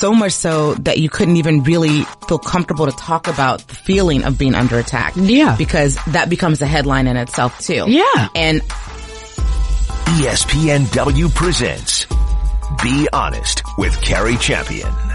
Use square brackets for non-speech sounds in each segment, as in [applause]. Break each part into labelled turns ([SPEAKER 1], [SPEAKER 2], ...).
[SPEAKER 1] so much so that you couldn't even really feel comfortable to talk about the feeling of being under attack.
[SPEAKER 2] Yeah.
[SPEAKER 1] Because that becomes a headline in itself too.
[SPEAKER 2] Yeah.
[SPEAKER 1] And
[SPEAKER 3] ESPNW presents Be Honest with Cari Champion.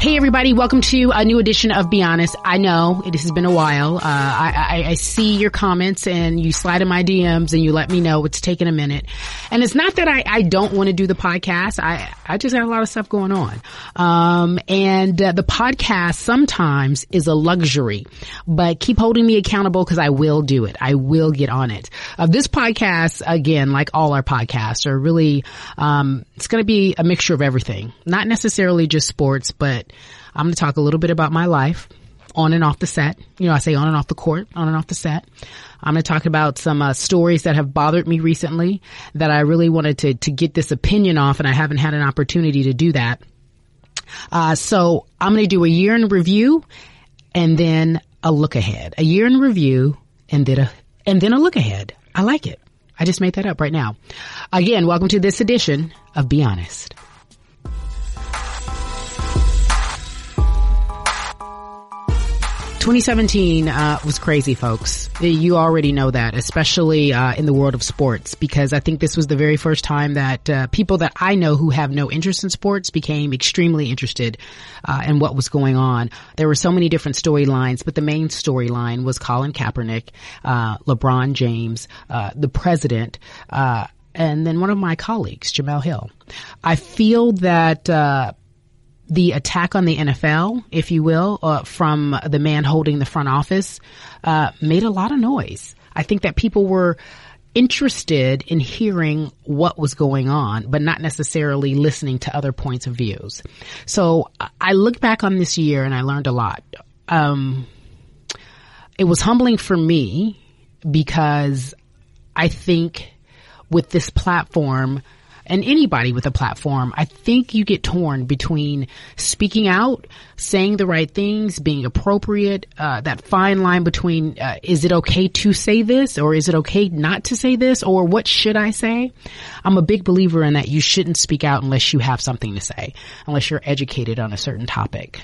[SPEAKER 2] Hey everybody, welcome to a new edition of Be Honest. I know it has been a while. Uh, I, I, I, see your comments and you slide in my DMs and you let me know it's taken a minute. And it's not that I, I don't want to do the podcast. I, I just have a lot of stuff going on. Um, and uh, the podcast sometimes is a luxury, but keep holding me accountable because I will do it. I will get on it. Uh, this podcast, again, like all our podcasts are really, um, it's going to be a mixture of everything, not necessarily just sports, but I'm going to talk a little bit about my life on and off the set. You know, I say on and off the court, on and off the set. I'm going to talk about some uh, stories that have bothered me recently that I really wanted to to get this opinion off, and I haven't had an opportunity to do that. Uh, so I'm going to do a year in review, and then a look ahead. A year in review, and then a and then a look ahead. I like it. I just made that up right now. Again, welcome to this edition of Be Honest. 2017 uh, was crazy, folks. You already know that, especially uh, in the world of sports, because I think this was the very first time that uh, people that I know who have no interest in sports became extremely interested uh, in what was going on. There were so many different storylines, but the main storyline was Colin Kaepernick, uh, LeBron James, uh, the president, and then one of my colleagues, Jemele Hill. I feel that the attack on the NFL, if you will, uh, from the man holding the front office, uh, made a lot of noise. I think that people were interested in hearing what was going on, but not necessarily listening to other points of views. So I look back on this year and I learned a lot. Um, it was humbling for me because I think with this platform, and anybody with a platform, I think you get torn between speaking out, saying the right things, being appropriate, uh, that fine line between uh, is it okay to say this or is it okay not to say this or what should I say? I'm a big believer in that you shouldn't speak out unless you have something to say, unless you're educated on a certain topic.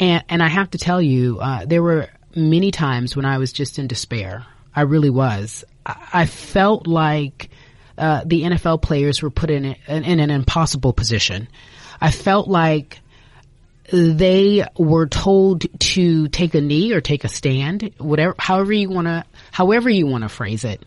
[SPEAKER 2] And and I have to tell you, uh, there were many times when I was just in despair. I really was. I, I felt like uh, the NFL players were put in, in, in an impossible position. I felt like they were told to take a knee or take a stand, whatever, however you want to, however you want to phrase it.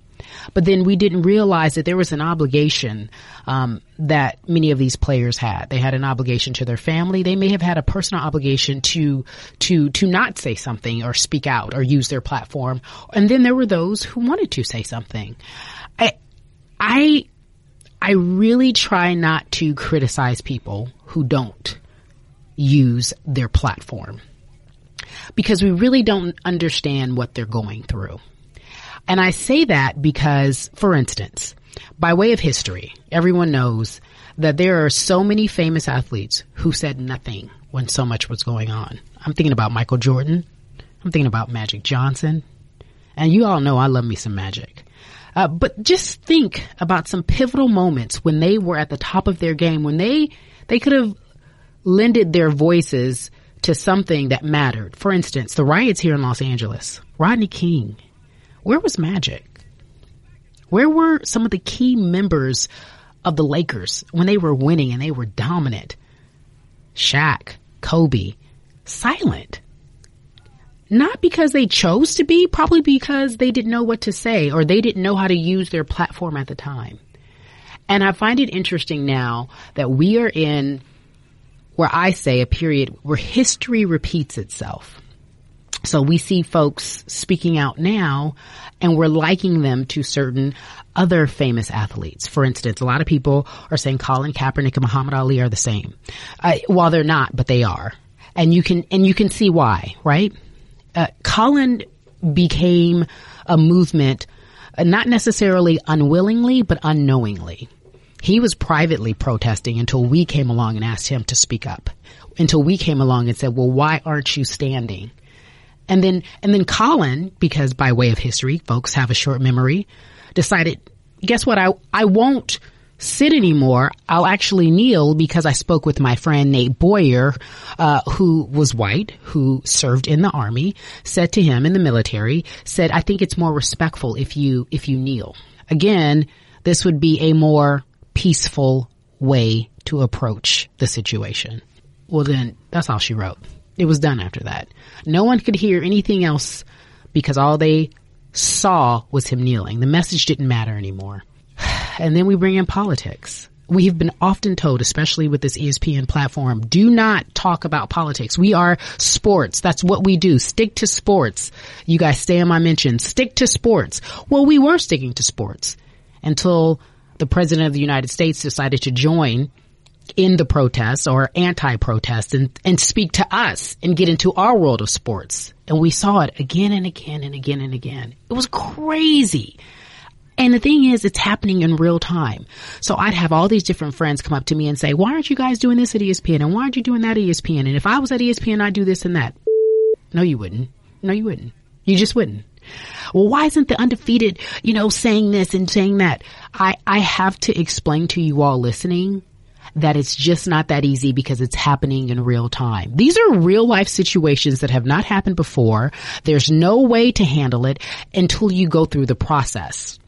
[SPEAKER 2] But then we didn't realize that there was an obligation um, that many of these players had. They had an obligation to their family. They may have had a personal obligation to to to not say something or speak out or use their platform. And then there were those who wanted to say something. I, I, I really try not to criticize people who don't use their platform because we really don't understand what they're going through. And I say that because, for instance, by way of history, everyone knows that there are so many famous athletes who said nothing when so much was going on. I'm thinking about Michael Jordan. I'm thinking about Magic Johnson. And you all know I love me some magic. Uh, but just think about some pivotal moments when they were at the top of their game, when they, they could have lended their voices to something that mattered. For instance, the riots here in Los Angeles, Rodney King. Where was Magic? Where were some of the key members of the Lakers when they were winning and they were dominant? Shaq, Kobe, silent. Not because they chose to be, probably because they didn't know what to say or they didn't know how to use their platform at the time. And I find it interesting now that we are in where I say a period where history repeats itself. So we see folks speaking out now and we're liking them to certain other famous athletes. For instance, a lot of people are saying Colin Kaepernick and Muhammad Ali are the same. Uh, while they're not, but they are. And you can, and you can see why, right? Uh, Colin became a movement, uh, not necessarily unwillingly, but unknowingly. He was privately protesting until we came along and asked him to speak up. Until we came along and said, well, why aren't you standing? And then, and then Colin, because by way of history, folks have a short memory, decided, guess what? I, I won't sit anymore. I'll actually kneel because I spoke with my friend Nate Boyer, uh, who was white, who served in the army, said to him in the military, said, I think it's more respectful if you, if you kneel. Again, this would be a more peaceful way to approach the situation. Well, then that's all she wrote. It was done after that. No one could hear anything else because all they saw was him kneeling. The message didn't matter anymore. And then we bring in politics. We have been often told, especially with this ESPN platform, do not talk about politics. We are sports. That's what we do. Stick to sports. You guys stay on my mention. Stick to sports. Well, we were sticking to sports until the president of the United States decided to join in the protests or anti-protests and, and speak to us and get into our world of sports. And we saw it again and again and again and again. It was crazy. And the thing is, it's happening in real time. So I'd have all these different friends come up to me and say, why aren't you guys doing this at ESPN? And why aren't you doing that at ESPN? And if I was at ESPN, I'd do this and that. No, you wouldn't. No, you wouldn't. You just wouldn't. Well, why isn't the undefeated, you know, saying this and saying that? I, I have to explain to you all listening that it's just not that easy because it's happening in real time. These are real life situations that have not happened before. There's no way to handle it until you go through the process.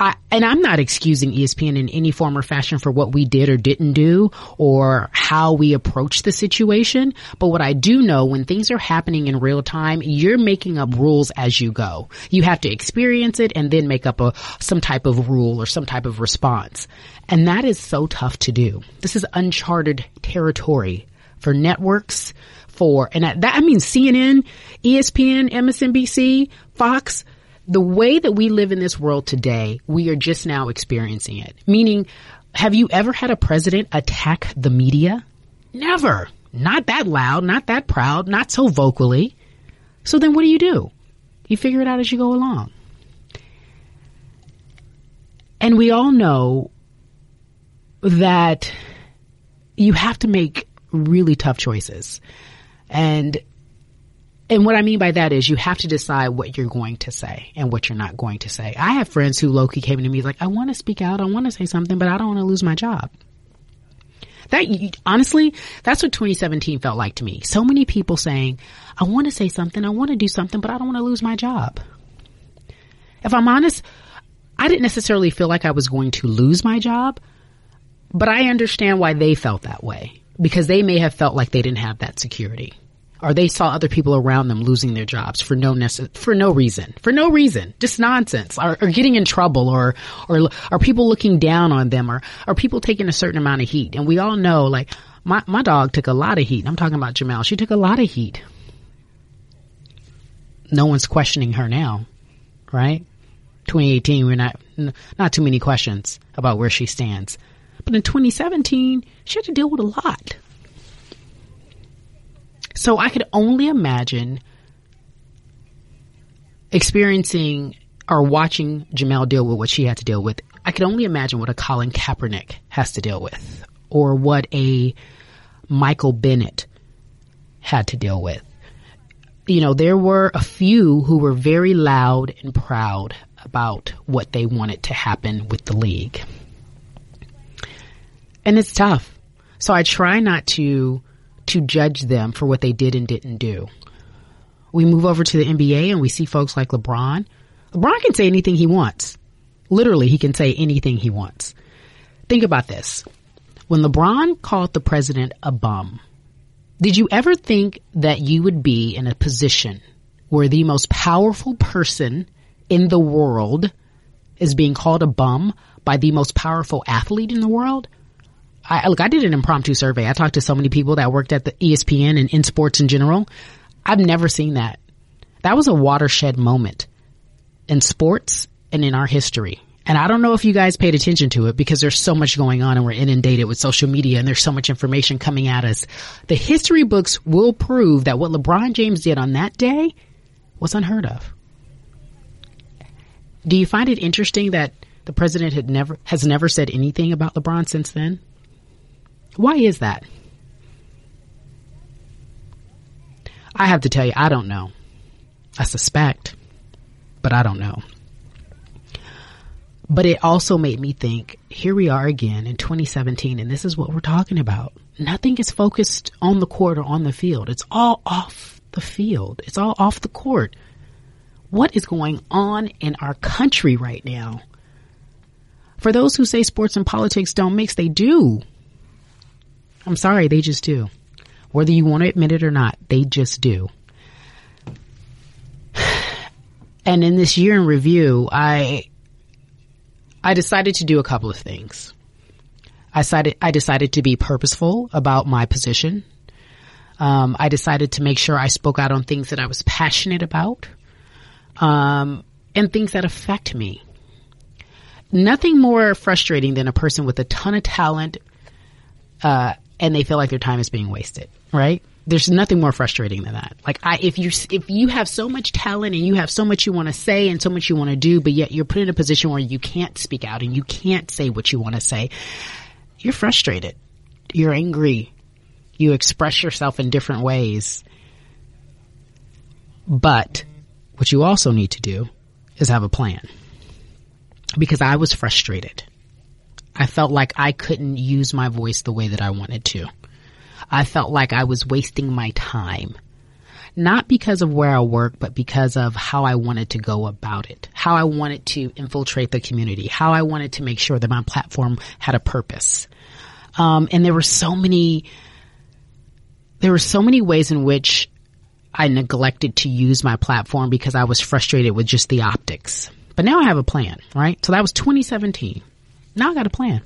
[SPEAKER 2] I, and I'm not excusing ESPN in any form or fashion for what we did or didn't do or how we approached the situation. But what I do know when things are happening in real time, you're making up rules as you go. You have to experience it and then make up a, some type of rule or some type of response. And that is so tough to do. This is uncharted territory for networks, for, and that, I mean CNN, ESPN, MSNBC, Fox, the way that we live in this world today, we are just now experiencing it. Meaning, have you ever had a president attack the media? Never. Not that loud, not that proud, not so vocally. So then what do you do? You figure it out as you go along. And we all know that you have to make really tough choices. And and what I mean by that is you have to decide what you're going to say and what you're not going to say. I have friends who Loki came to me like, I want to speak out. I want to say something, but I don't want to lose my job. That honestly, that's what 2017 felt like to me. So many people saying, I want to say something. I want to do something, but I don't want to lose my job. If I'm honest, I didn't necessarily feel like I was going to lose my job, but I understand why they felt that way because they may have felt like they didn't have that security or they saw other people around them losing their jobs for no necess- for no reason, for no reason, just nonsense, or, or, getting in trouble, or or are people looking down on them, or are people taking a certain amount of heat? And we all know, like my my dog took a lot of heat. I'm talking about Jemele. She took a lot of heat. No one's questioning her now, right? 2018, we're not not too many questions about where she stands, but in 2017, she had to deal with a lot. So I could only imagine experiencing or watching Jemele deal with what she had to deal with. I could only imagine what a Colin Kaepernick has to deal with or what a Michael Bennett had to deal with. You know, there were a few who were very loud and proud about what they wanted to happen with the league. And it's tough. So I try not to to judge them for what they did and didn't do. We move over to the NBA and we see folks like LeBron. LeBron can say anything he wants. Literally, he can say anything he wants. Think about this. When LeBron called the president a bum, did you ever think that you would be in a position where the most powerful person in the world is being called a bum by the most powerful athlete in the world? I look, I did an impromptu survey. I talked to so many people that worked at the ESPN and in sports in general. I've never seen that. That was a watershed moment in sports and in our history. And I don't know if you guys paid attention to it because there's so much going on and we're inundated with social media and there's so much information coming at us. The history books will prove that what LeBron James did on that day was unheard of. Do you find it interesting that the president had never, has never said anything about LeBron since then? Why is that? I have to tell you, I don't know. I suspect, but I don't know. But it also made me think, here we are again in 2017, and this is what we're talking about. Nothing is focused on the court or on the field. It's all off the field. It's all off the court. What is going on in our country right now? For those who say sports and politics don't mix, they do. I'm sorry, they just do. Whether you want to admit it or not, they just do. And in this year in review, I I decided to do a couple of things. I decided I decided to be purposeful about my position. Um, I decided to make sure I spoke out on things that I was passionate about, um, and things that affect me. Nothing more frustrating than a person with a ton of talent, uh, and they feel like their time is being wasted. Right? there's nothing more frustrating than that. Like I, if you, if you have so much talent and you have so much you want to say and so much you want to do, but yet you're put in a position where you can't speak out and you can't say what you want to say, you're frustrated. You're angry. You express yourself in different ways. But what you also need to do is have a plan. Because I was frustrated. I felt like I couldn't use my voice the way that I wanted to. I felt like I was wasting my time. Not because of where I work, but because of how I wanted to go about it, how I wanted to infiltrate the community, how I wanted to make sure that my platform had a purpose. Um, and there were so many, there were so many ways in which I neglected to use my platform because I was frustrated with just the optics. But now I have a plan, right? So that was 2017. Now I got a plan.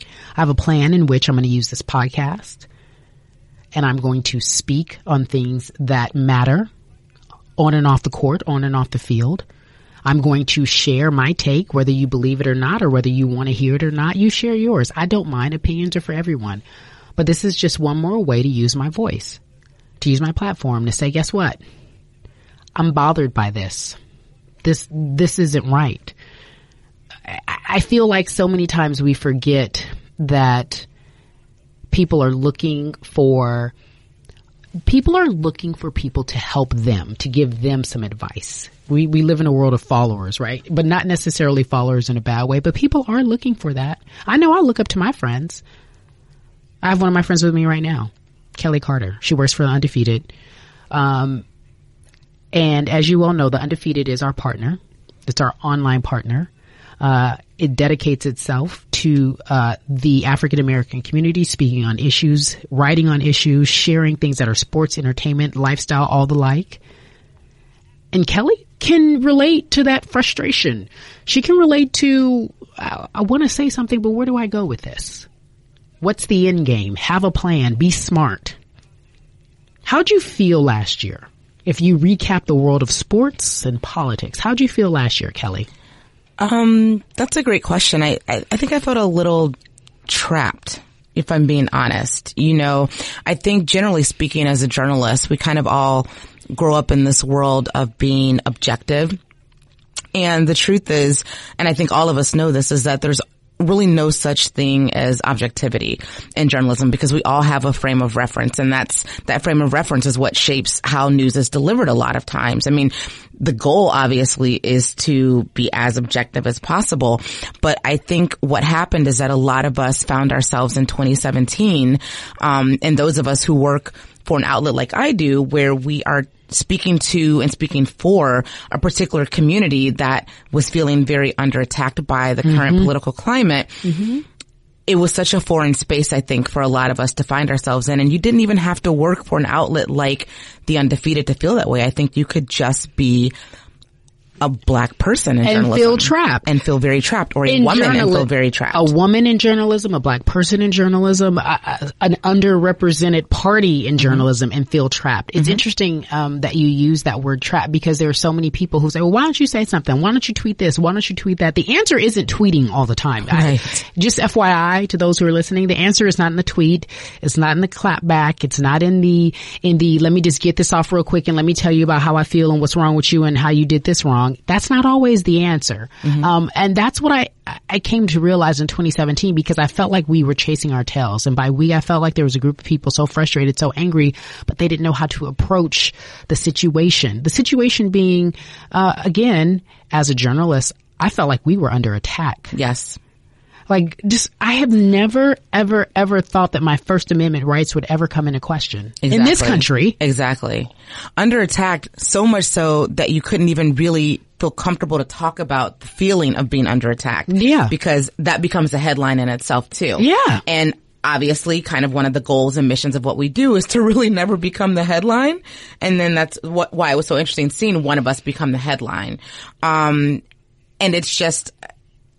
[SPEAKER 2] I have a plan in which I'm going to use this podcast and I'm going to speak on things that matter on and off the court, on and off the field. I'm going to share my take, whether you believe it or not, or whether you want to hear it or not. You share yours. I don't mind. Opinions are for everyone. But this is just one more way to use my voice, to use my platform to say, guess what? I'm bothered by this. This, this isn't right. I feel like so many times we forget that people are looking for people are looking for people to help them, to give them some advice. We, we live in a world of followers, right? But not necessarily followers in a bad way, but people are looking for that. I know I look up to my friends. I have one of my friends with me right now, Kelley Carter. She works for the Undefeated. Um, and as you all know, the Undefeated is our partner. It's our online partner. Uh, it dedicates itself to uh, the African American community, speaking on issues, writing on issues, sharing things that are sports, entertainment, lifestyle, all the like. And Kelley can relate to that frustration. She can relate to, I, I want to say something, but where do I go with this? What's the end game? Have a plan. Be smart. How'd you feel last year? If you recap the world of sports and politics, how'd you feel last year, Kelley?
[SPEAKER 1] Um, that's a great question. I, I, I think I felt a little trapped if I'm being honest. You know, I think generally speaking as a journalist, we kind of all grow up in this world of being objective. And the truth is, and I think all of us know this, is that there's really no such thing as objectivity in journalism because we all have a frame of reference and that's, that frame of reference is what shapes how news is delivered a lot of times. I mean, the goal obviously is to be as objective as possible. But I think what happened is that a lot of us found ourselves in 2017, um, and those of us who work for an outlet like I do, where we are speaking to and speaking for a particular community that was feeling very under attacked by the mm-hmm. current political climate. Mm-hmm. It was such a foreign space, I think, for a lot of us to find ourselves in. And you didn't even have to work for an outlet like the undefeated to feel that way. I think you could just be a black person in
[SPEAKER 2] and
[SPEAKER 1] journalism
[SPEAKER 2] feel trapped
[SPEAKER 1] and feel very trapped, or a
[SPEAKER 2] in
[SPEAKER 1] woman journali- and feel very trapped.
[SPEAKER 2] A woman in journalism, a black person in journalism, a, an underrepresented party in mm-hmm. journalism, mm-hmm. and feel trapped. It's mm-hmm. interesting um, that you use that word "trapped" because there are so many people who say, "Well, why don't you say something? Why don't you tweet this? Why don't you tweet that?" The answer isn't tweeting all the time. Right. I, just FYI to those who are listening, the answer is not in the tweet. It's not in the clapback. It's not in the in the. Let me just get this off real quick and let me tell you about how I feel and what's wrong with you and how you did this wrong wrong. That's not always the answer. Mm-hmm. Um, and that's what I, I came to realize in 2017 because I felt like we were chasing our tails. And by we, I felt like there was a group of people so frustrated, so angry, but they didn't know how to approach the situation. The situation being, uh, again, as a journalist, I felt like we were under attack.
[SPEAKER 1] Yes.
[SPEAKER 2] Like just, I have never, ever, ever thought that my First Amendment rights would ever come into question in this country.
[SPEAKER 1] Exactly. Under attack so much so that you couldn't even really feel comfortable to talk about the feeling of being under attack.
[SPEAKER 2] Yeah.
[SPEAKER 1] Because that becomes a headline in itself too.
[SPEAKER 2] Yeah.
[SPEAKER 1] And obviously kind of one of the goals and missions of what we do is to [laughs] really never become the headline. And then that's what, why it was so interesting seeing one of us become the headline. Um, and it's just,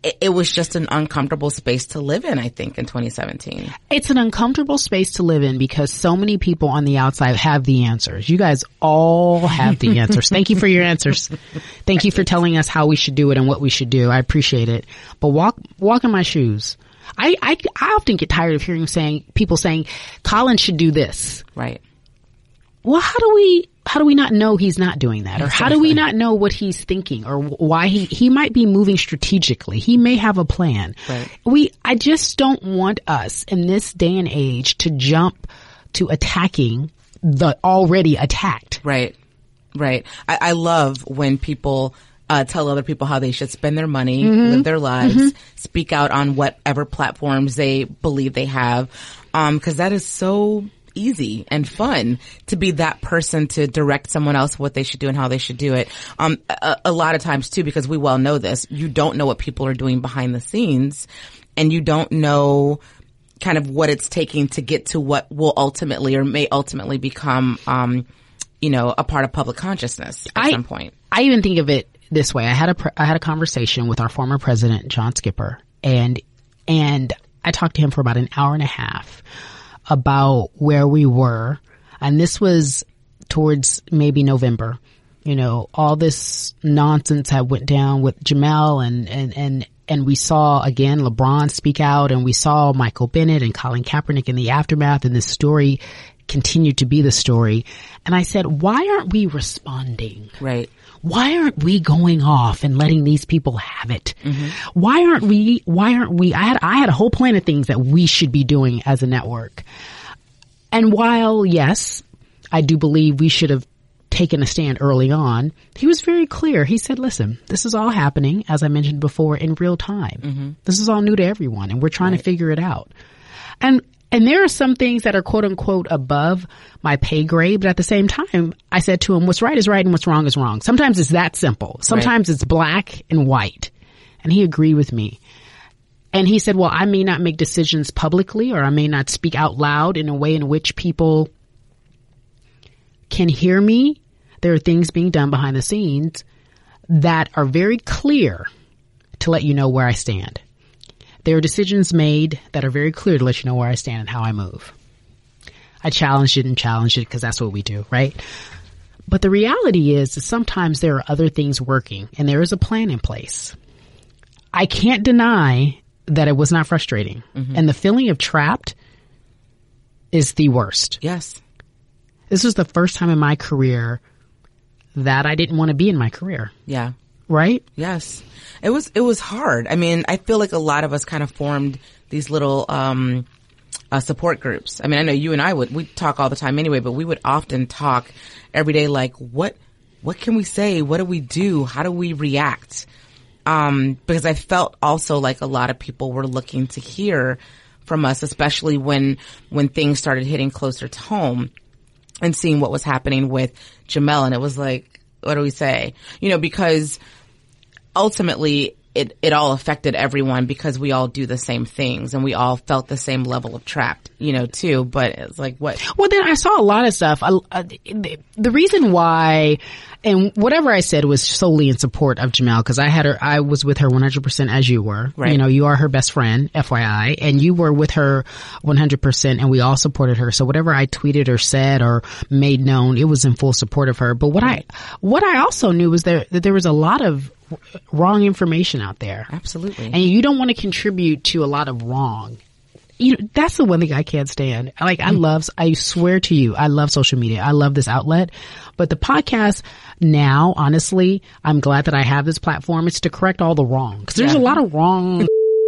[SPEAKER 1] it, was just an uncomfortable space to live in, I think, in 2017.
[SPEAKER 2] It's an uncomfortable space to live in because so many people on the outside have the answers. You guys all have the [laughs] answers. Thank you for your answers. Thank you for telling us how we should do it and what we should do. I appreciate it. But walk, walk in my shoes. I, I, I often get tired of hearing saying, people saying, Colin should do this.
[SPEAKER 1] Right.
[SPEAKER 2] Well, how do we, how do we not know he's not doing that? Or how do we not know what he's thinking or why he, he might be moving strategically. He may have a plan.
[SPEAKER 1] Right.
[SPEAKER 2] We, I just don't want us in this day and age to jump to attacking the already attacked.
[SPEAKER 1] Right. Right. I, I love when people uh, tell other people how they should spend their money, mm-hmm. live their lives, mm-hmm. speak out on whatever platforms they believe they have, um, because that is so easy and fun to be that person to direct someone else what they should do and how they should do it. Um, a, a lot of times too, because we well know this, you don't know what people are doing behind the scenes, and you don't know kind of what it's taking to get to what will ultimately or may ultimately become, um, you know, a part of public consciousness at
[SPEAKER 2] I-
[SPEAKER 1] some point.
[SPEAKER 2] I even think of it this way. I had a I had a conversation with our former president John Skipper, and and I talked to him for about an hour and a half about where we were, and this was towards maybe November. You know, all this nonsense had went down with Jemele and and and and we saw again LeBron speak out, and we saw Michael Bennett and Colin Kaepernick in the aftermath, and this story continued to be the story. And I said, why aren't we responding?
[SPEAKER 1] Right.
[SPEAKER 2] Why aren't we going off and letting these people have it? Mm-hmm. Why aren't we, why aren't we, I had, I had a whole plan of things that we should be doing as a network. And while, yes, I do believe we should have taken a stand early on, he was very clear. He said, listen, this is all happening, as I mentioned before, in real time. Mm-hmm. This is all new to everyone and we're trying to figure it out. And, and there are some things that are quote unquote above my pay grade, but at the same time, I said to him, what's right is right and what's wrong is wrong. Sometimes it's that simple. Sometimes it's black and white. And he agreed with me. And he said, well, I may not make decisions publicly or I may not speak out loud in a way in which people can hear me. There are things being done behind the scenes that are very clear to let you know where I stand. There are decisions made that are very clear to let you know where I stand and how I move. I challenged it and challenged it because that's what we do, right? But the reality is that sometimes there are other things working and there is a plan in place. I can't deny that it was not frustrating. Mm-hmm. And the feeling of trapped is the worst.
[SPEAKER 1] Yes.
[SPEAKER 2] This was the first time in my career that I didn't want to be in my career,
[SPEAKER 1] Yeah.
[SPEAKER 2] Right?
[SPEAKER 1] Yes. It was, it was hard. I mean, I feel like a lot of us kind of formed these little, um, uh, support groups. I mean, I know you and I would, we talk all the time anyway, but we would often talk every day like, what, what can we say? What do we do? How do we react? Um, because I felt also like a lot of people were looking to hear from us, especially when, when things started hitting closer to home and seeing what was happening with Jemele. And it was like, what do we say? You know, because ultimately it, it all affected everyone because we all do the same things and we all felt the same level of trapped, you know, too. But it's like, what?
[SPEAKER 2] Well, then I saw a lot of stuff. I, uh, the, the reason why, and whatever I said was solely in support of Jemele because I had her, I was with her 100% as you were.
[SPEAKER 1] Right.
[SPEAKER 2] You know, you are her best friend, FYI, and you were with her 100% and we all supported her. So whatever I tweeted or said or made known, it was in full support of her. But what I, what I also knew was there, that there was a lot of wrong information out there.
[SPEAKER 1] Absolutely.
[SPEAKER 2] And you don't want to contribute to a lot of wrong. You know, that's the one thing I can't stand. Like, I mm. love, I swear to you, I love social media. I love this outlet. But the podcast now, honestly, I'm glad that I have this platform. It's to correct all the wrong. Cause there's
[SPEAKER 1] Yeah.
[SPEAKER 2] a lot of wrong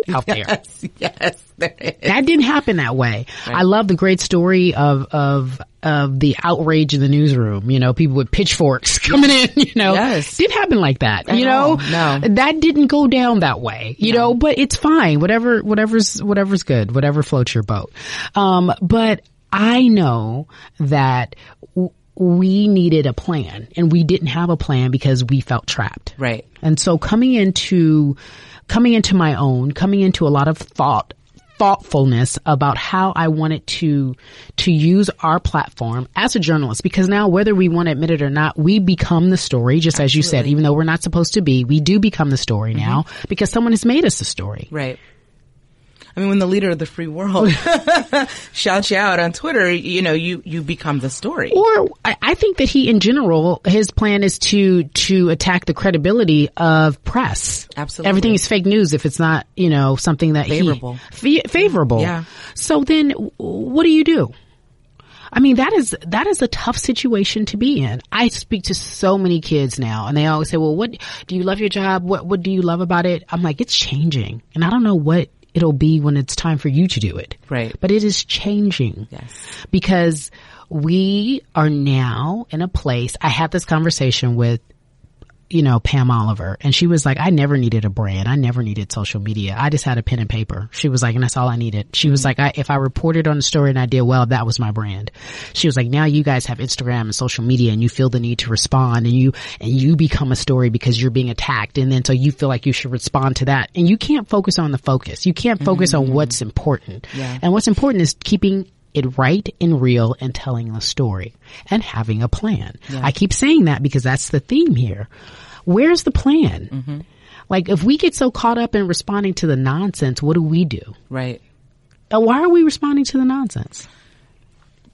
[SPEAKER 2] [laughs] out there.
[SPEAKER 1] Yes, yes.
[SPEAKER 2] That didn't happen that way. I love the great story of, of, of the outrage in the newsroom. You know, people with pitchforks [laughs] coming in, you know.
[SPEAKER 1] Yes.
[SPEAKER 2] Didn't happen like that. you know?
[SPEAKER 1] all. No.
[SPEAKER 2] That didn't go down that way. You know, but it's fine. Whatever, whatever's, whatever's good. Whatever floats your boat. Um, but I know that w- we needed a plan and we didn't have a plan because we felt trapped.
[SPEAKER 1] Right.
[SPEAKER 2] And so coming into, coming into my own, coming into a lot of thought, thoughtfulness about how I wanted to, to use our platform as a journalist because now whether we want to admit it or not, we become the story, just as you said, even though we're not supposed to be, we do become the story mm-hmm. now because someone has made us the story.
[SPEAKER 1] Right. I mean, when the leader of the free world [laughs] shouts you out on Twitter, you know, you, you become the story.
[SPEAKER 2] Or I, I think that he, in general, his plan is to to attack the credibility of press.
[SPEAKER 1] Absolutely.
[SPEAKER 2] everything is fake news if it's not, you know, something that he-
[SPEAKER 1] Favorable.
[SPEAKER 2] Favorable.
[SPEAKER 1] Yeah.
[SPEAKER 2] So then, what do you do? I mean, that is, that is a tough situation to be in. I speak to so many kids now and they always say, well, what, do you love your job? What, what do you love about it? I'm like, it's changing and I don't know what it'll be when it's time for you to do it.
[SPEAKER 1] Right.
[SPEAKER 2] But it is changing
[SPEAKER 1] Yes.
[SPEAKER 2] because we are now in a place. I had this conversation with, you know, Pam Oliver and she was like, I never needed a brand. I never needed social media. I just had a pen and paper. She was like, and that's all I needed. She was like, I, if I reported on the story and I did well, that was my brand. She was like, now you guys have Instagram and social media and you feel the need to respond and you, and you become a story because you're being attacked. And then so you feel like you should respond to that and you can't focus on the focus. You can't focus on mm-hmm. what's important.
[SPEAKER 1] Yeah.
[SPEAKER 2] And what's important is keeping it right and real and telling the story and having a plan. I keep saying that because that's the theme here. Where's the plan? Like if we get so caught up in responding to the nonsense, what do we do?
[SPEAKER 1] Right.
[SPEAKER 2] And why are we responding to the nonsense?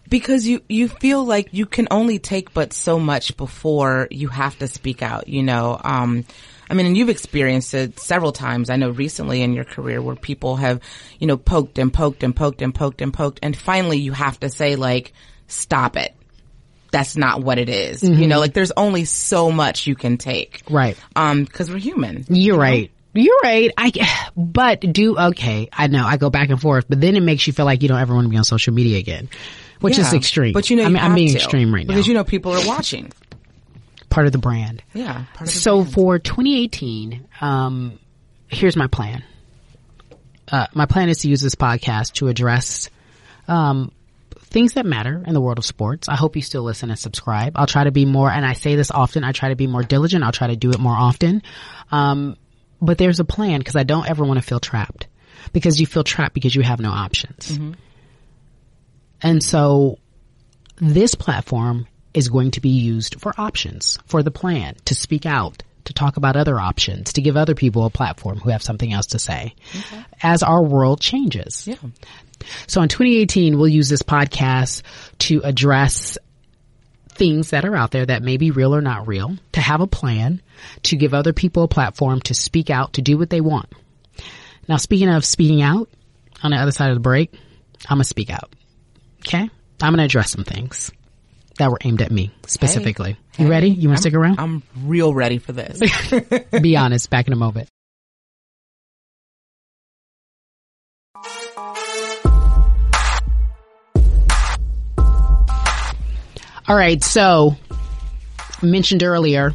[SPEAKER 1] because you you feel like you can only take but so much before you have to speak out you know um i mean and you've experienced it several times i know recently in your career where people have you know poked and poked and poked and poked and poked and finally you have to say like stop it that's not what it is. you know like there's only so much you can take
[SPEAKER 2] Right.
[SPEAKER 1] um because we're human
[SPEAKER 2] You're right. You're right. I, but do, okay. I know I go back and forth, but then it makes you feel like you don't ever want to be on social media again, which is extreme.
[SPEAKER 1] but you know
[SPEAKER 2] I
[SPEAKER 1] you
[SPEAKER 2] mean, I'm being
[SPEAKER 1] to,
[SPEAKER 2] extreme right now.
[SPEAKER 1] because you know people are watching
[SPEAKER 2] part of the brand.
[SPEAKER 1] yeah part of the
[SPEAKER 2] So
[SPEAKER 1] brand.
[SPEAKER 2] for 2018, um, here's my plan. Uh, my plan is to use this podcast to address, um, things that matter in the world of sports. I hope you still listen and subscribe. I'll try to be more, and I say this often, I try to be more diligent. I'll try to do it more often. Um, but there's a plan because I don't ever want to feel trapped because you feel trapped because you have no options. And so this platform is going to be used for options, for the plan, to speak out, to talk about other options, to give other people a platform who have something else to say as our world changes.
[SPEAKER 1] yeah
[SPEAKER 2] So in 2018, we'll use this podcast to address things that are out there that may be real or not real, to have a plan, to give other people a platform to speak out, to do what they want. Now, speaking of speaking out, on the other side of the break, I'm going to speak out. Okay? I'm going to address some things that were aimed at me specifically. You ready? You want to stick around?
[SPEAKER 1] i'm real ready for this [laughs]
[SPEAKER 2] Be honest. Back in a moment. All right. So mentioned earlier,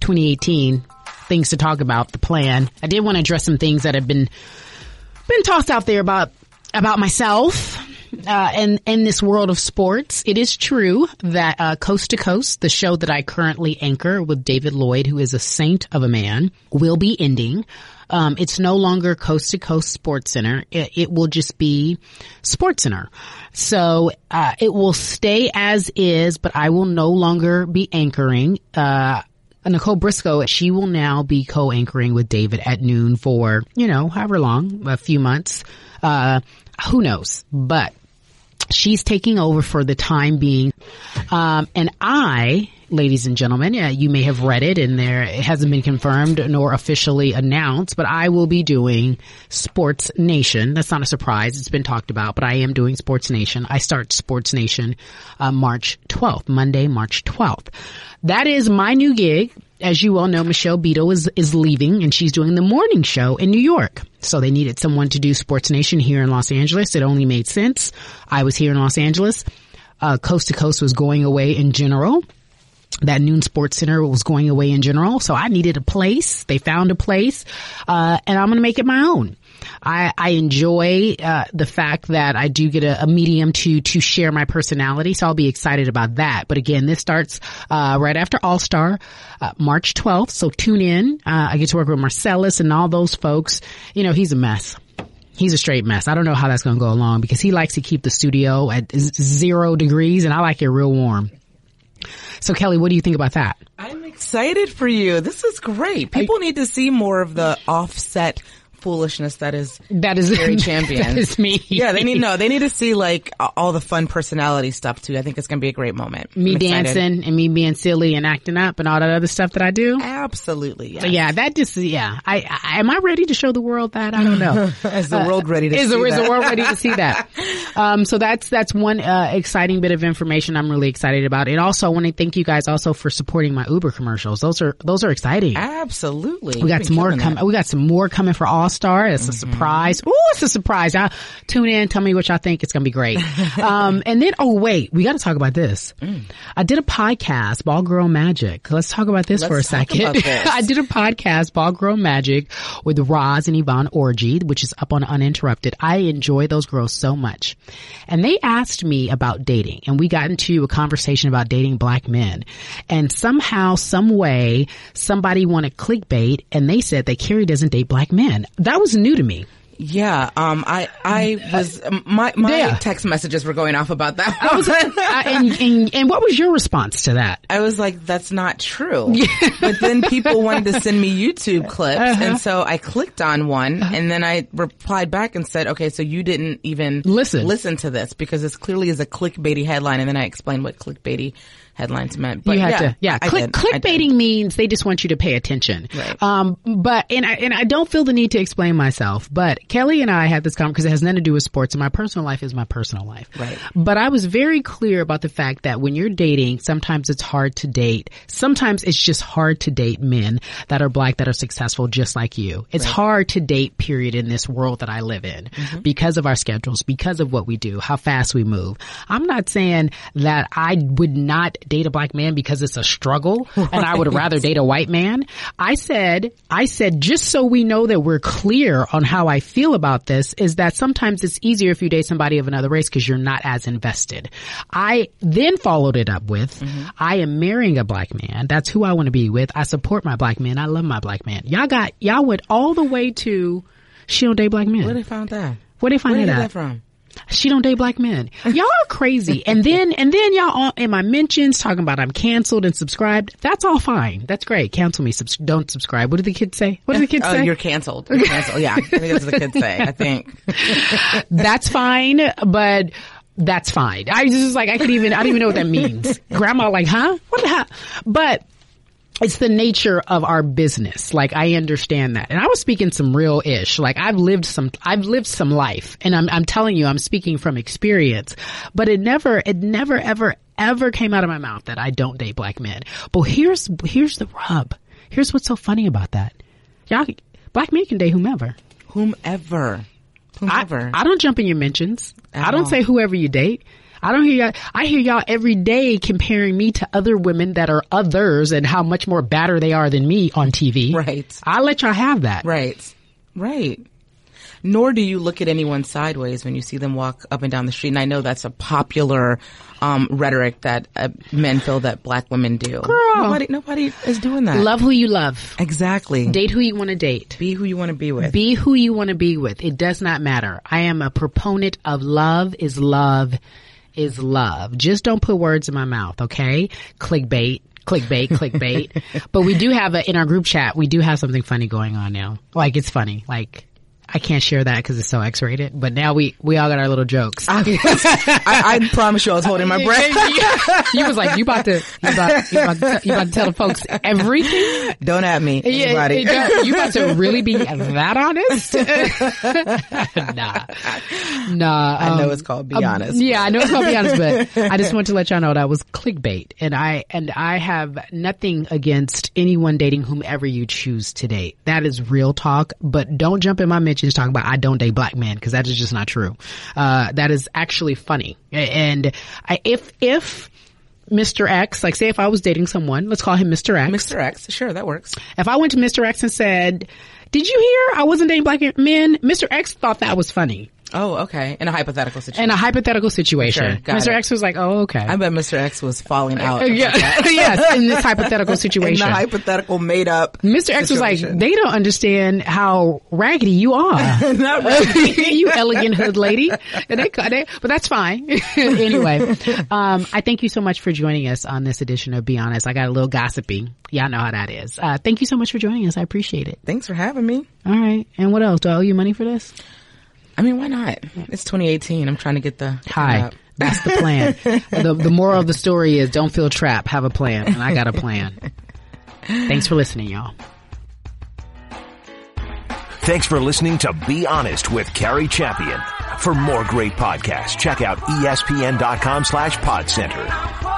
[SPEAKER 2] 2018 things to talk about the plan. I did want to address some things that have been been tossed out there about about myself uh, and in this world of sports. It is true that uh, Coast to Coast, the show that I currently anchor with David Lloyd, who is a saint of a man, will be ending. Um, it's no longer Coast to Coast SportsCenter. It, it will just be SportsCenter. So uh, it will stay as is, but I will no longer be anchoring. Uh, Nicole Briscoe, she will now be co-anchoring with David at noon for, you know, however long, a few months. Uh, who knows? But she's taking over for the time being. Um, and I ladies and gentlemen. Yeah, you may have read it and there it hasn't been confirmed nor officially announced, but I will be doing SportsNation. That's not a surprise. It's been talked about, but I am doing SportsNation. I start SportsNation uh, March 12th, Monday, March 12th. That is my new gig. As you all know, Michelle Beadle is, is leaving and she's doing the morning show in New York. So they needed someone to do SportsNation here in Los Angeles. It only made sense. I was here in Los Angeles. Uh, Coast to Coast was going away in general that noon SportsCenter was going away in general. So I needed a place. They found a place, uh, and I'm going to make it my own. I, I enjoy uh, the fact that I do get a, a, medium to to share my personality, so I'll be excited about that. But again, this starts uh, right after All Star, uh, March 12th. So tune in. Uh, I get to work with Marcellus and all those folks. You know, he's a mess. He's a straight mess. I don't know how that's going to go along because he likes to keep the studio at zero degrees, and I like it real warm. So Kelley, what do you think about that?
[SPEAKER 1] I'm excited for you. This is great. People I, need to see more of the offset foolishness that is
[SPEAKER 2] that is
[SPEAKER 1] very champion. [laughs]
[SPEAKER 2] that is me.
[SPEAKER 1] Yeah, they need no. They need to see like all the fun personality stuff too. I think it's going to be a great moment.
[SPEAKER 2] Me dancing and me being silly and acting up and all that other stuff that I do.
[SPEAKER 1] Absolutely. Yes.
[SPEAKER 2] So yeah, that just yeah. I, I, am I ready to show the world that? I don't know. [laughs]
[SPEAKER 1] is the world ready to
[SPEAKER 2] uh, [laughs] is,
[SPEAKER 1] see
[SPEAKER 2] the,
[SPEAKER 1] is
[SPEAKER 2] the world ready to see that? Um, so that's that's one uh, exciting bit of information I'm really excited about. And also, I want to thank you guys also for supporting my Uber commercials. Those are those are exciting.
[SPEAKER 1] Absolutely.
[SPEAKER 2] We got some more coming. We got some more coming for All Star. It's mm-hmm. a surprise. Ooh, it's a surprise. I, tune in. Tell me what y'all think. It's gonna be great. [laughs] um, and then oh wait, we got to talk about this. Mm. I did a podcast, Ball Girl Magic. Let's talk about this
[SPEAKER 1] Let's
[SPEAKER 2] for a second. [laughs] I did a podcast, Ball Girl Magic, with Roz and Yvonne Orji, which is up on Uninterrupted. I enjoy those girls so much. And they asked me about dating and we got into a conversation about dating black men. And somehow, some way, somebody wanted clickbait and they said that Cari doesn't date black men. That was new to me.
[SPEAKER 1] Yeah, um, I I was my my yeah. text messages were going off about that. [laughs] I was,
[SPEAKER 2] uh, and, and, and what was your response to that?
[SPEAKER 1] I was like, that's not true. [laughs] but then people wanted to send me YouTube clips, uh-huh. and so I clicked on one, uh-huh. and then I replied back and said, okay, so you didn't even
[SPEAKER 2] listen
[SPEAKER 1] listen to this because this clearly is a clickbaity headline, and then I explained what clickbaity headlines meant. But
[SPEAKER 2] you had
[SPEAKER 1] yeah,
[SPEAKER 2] to, yeah. Click, clickbaiting means they just want you to pay attention.
[SPEAKER 1] Right.
[SPEAKER 2] Um, but and I and I don't feel the need to explain myself. But Kelley and I had this conversation because it has nothing to do with sports, and my personal life is my personal life.
[SPEAKER 1] Right.
[SPEAKER 2] But I was very clear about the fact that when you're dating, sometimes it's hard to date. Sometimes it's just hard to date men that are black that are successful, just like you. It's right. hard to date. Period. In this world that I live in, mm-hmm. because of our schedules, because of what we do, how fast we move. I'm not saying that I would not date a black man because it's a struggle right. [laughs] and I would rather date a white man. I said, I said, just so we know that we're clear on how I feel about this is that sometimes it's easier if you date somebody of another race because you're not as invested. I then followed it up with, mm-hmm. I am marrying a black man. That's who I want to be with. I support my black man. I love my black man. Y'all got, y'all went all the way to she don't date black men.
[SPEAKER 1] Where they found that?
[SPEAKER 2] Where they find
[SPEAKER 1] Where
[SPEAKER 2] that,
[SPEAKER 1] that from?
[SPEAKER 2] She don't date black men. [laughs] Y'all are crazy. and then, and then y'all in my mentions talking about I'm canceled and subscribed. That's all fine. That's great. Cancel me. Subs- don't subscribe. What do the kids say? What do the kids
[SPEAKER 1] oh,
[SPEAKER 2] say?
[SPEAKER 1] You're canceled. You're [laughs] canceled. Yeah. I think that's what the kids say. I think. [laughs]
[SPEAKER 2] that's fine, but that's fine. I just like, I could even, I don't even know what that means. Grandma like, huh? What the hell? But it's the nature of our business. Like I understand that. And I was speaking some real ish. Like I've lived some, I've lived some life and I'm, I'm telling you, I'm speaking from experience, but it never, it never ever, ever came out of my mouth that I don't date black men. But here's, here's the rub. Here's what's so funny about that. Y'all, black men can date whomever.
[SPEAKER 1] Whomever. Whomever.
[SPEAKER 2] I, I don't jump in your mentions. At I don't all. say whoever you date. I don't hear y'all. I hear y'all every day comparing me to other women that are others and how much more badder they are than me on TV.
[SPEAKER 1] Right.
[SPEAKER 2] I let y'all have that.
[SPEAKER 1] Right. Right. Nor do you look at anyone sideways when you see them walk up and down the street. And I know that's a popular um, rhetoric that uh, men feel that black women do.
[SPEAKER 2] Girl.
[SPEAKER 1] Nobody, nobody is doing that.
[SPEAKER 2] Love who you love.
[SPEAKER 1] Exactly.
[SPEAKER 2] Date who you want to date.
[SPEAKER 1] Be who you want to be with.
[SPEAKER 2] Be who you want to be with. It does not matter. I am a proponent of love is love is love. Just don't put words in my mouth, okay? Clickbait, clickbait, [laughs] clickbait. but we do have a, in our group chat, we do have something funny going on now. Like it's funny. Like I can't share that because it's so X-rated. But now we we all got our little jokes. [laughs]
[SPEAKER 1] I, I, promise you, I was holding my [laughs] breath. [laughs]
[SPEAKER 2] you was like, you about to, you about, you about, to, you about to tell the folks everything.
[SPEAKER 1] Don't at me, anybody.
[SPEAKER 2] Yeah, you about to really be that honest? nah, nah.
[SPEAKER 1] I know um, it's called Be um, Honest.
[SPEAKER 2] Yeah, I know it's called Be Honest, but I just want to let y'all know that was clickbait, and I and I have nothing against anyone dating whomever you choose to date. That is real talk, but don't jump in my mentions talking about I don't date black men because that is just not true. Uh, that is actually funny, and I, if if Mr. X, like say if I was dating someone, let's call him Mr. X.
[SPEAKER 1] Mr. X, sure, that works.
[SPEAKER 2] If I went to Mr. X and said, did you hear I wasn't dating black men? Mr. X thought that was funny.
[SPEAKER 1] Oh, okay. In a hypothetical situation.
[SPEAKER 2] In a hypothetical situation. Sure, Mr.
[SPEAKER 1] It.
[SPEAKER 2] X was like, oh, okay. I
[SPEAKER 1] bet Mr. X was falling out. [laughs]
[SPEAKER 2] yeah. [laughs] yes, in this [laughs] hypothetical situation.
[SPEAKER 1] In the hypothetical made up.
[SPEAKER 2] Mr. X was like, they don't understand how raggedy you are.
[SPEAKER 1] Not raggedy.
[SPEAKER 2] you elegant hood lady. And they, they, but that's fine. anyway, um, I thank you so much for joining us on this edition of Be Honest. I got a little gossipy. Y'all know how that is. Uh, thank you so much for joining us. I appreciate it.
[SPEAKER 1] Thanks for having me.
[SPEAKER 2] All right. And what else? Do I owe you money for this?
[SPEAKER 1] I mean, why not? It's 2018. I'm trying to get the
[SPEAKER 2] hi. That's the plan. [laughs] the, the moral of the story is don't feel trapped. Have a plan. And I got a plan. Thanks for listening, y'all.
[SPEAKER 3] Thanks for listening to Be Honest with Cari Champion. For more great podcasts, check out espn.com slash podcenter.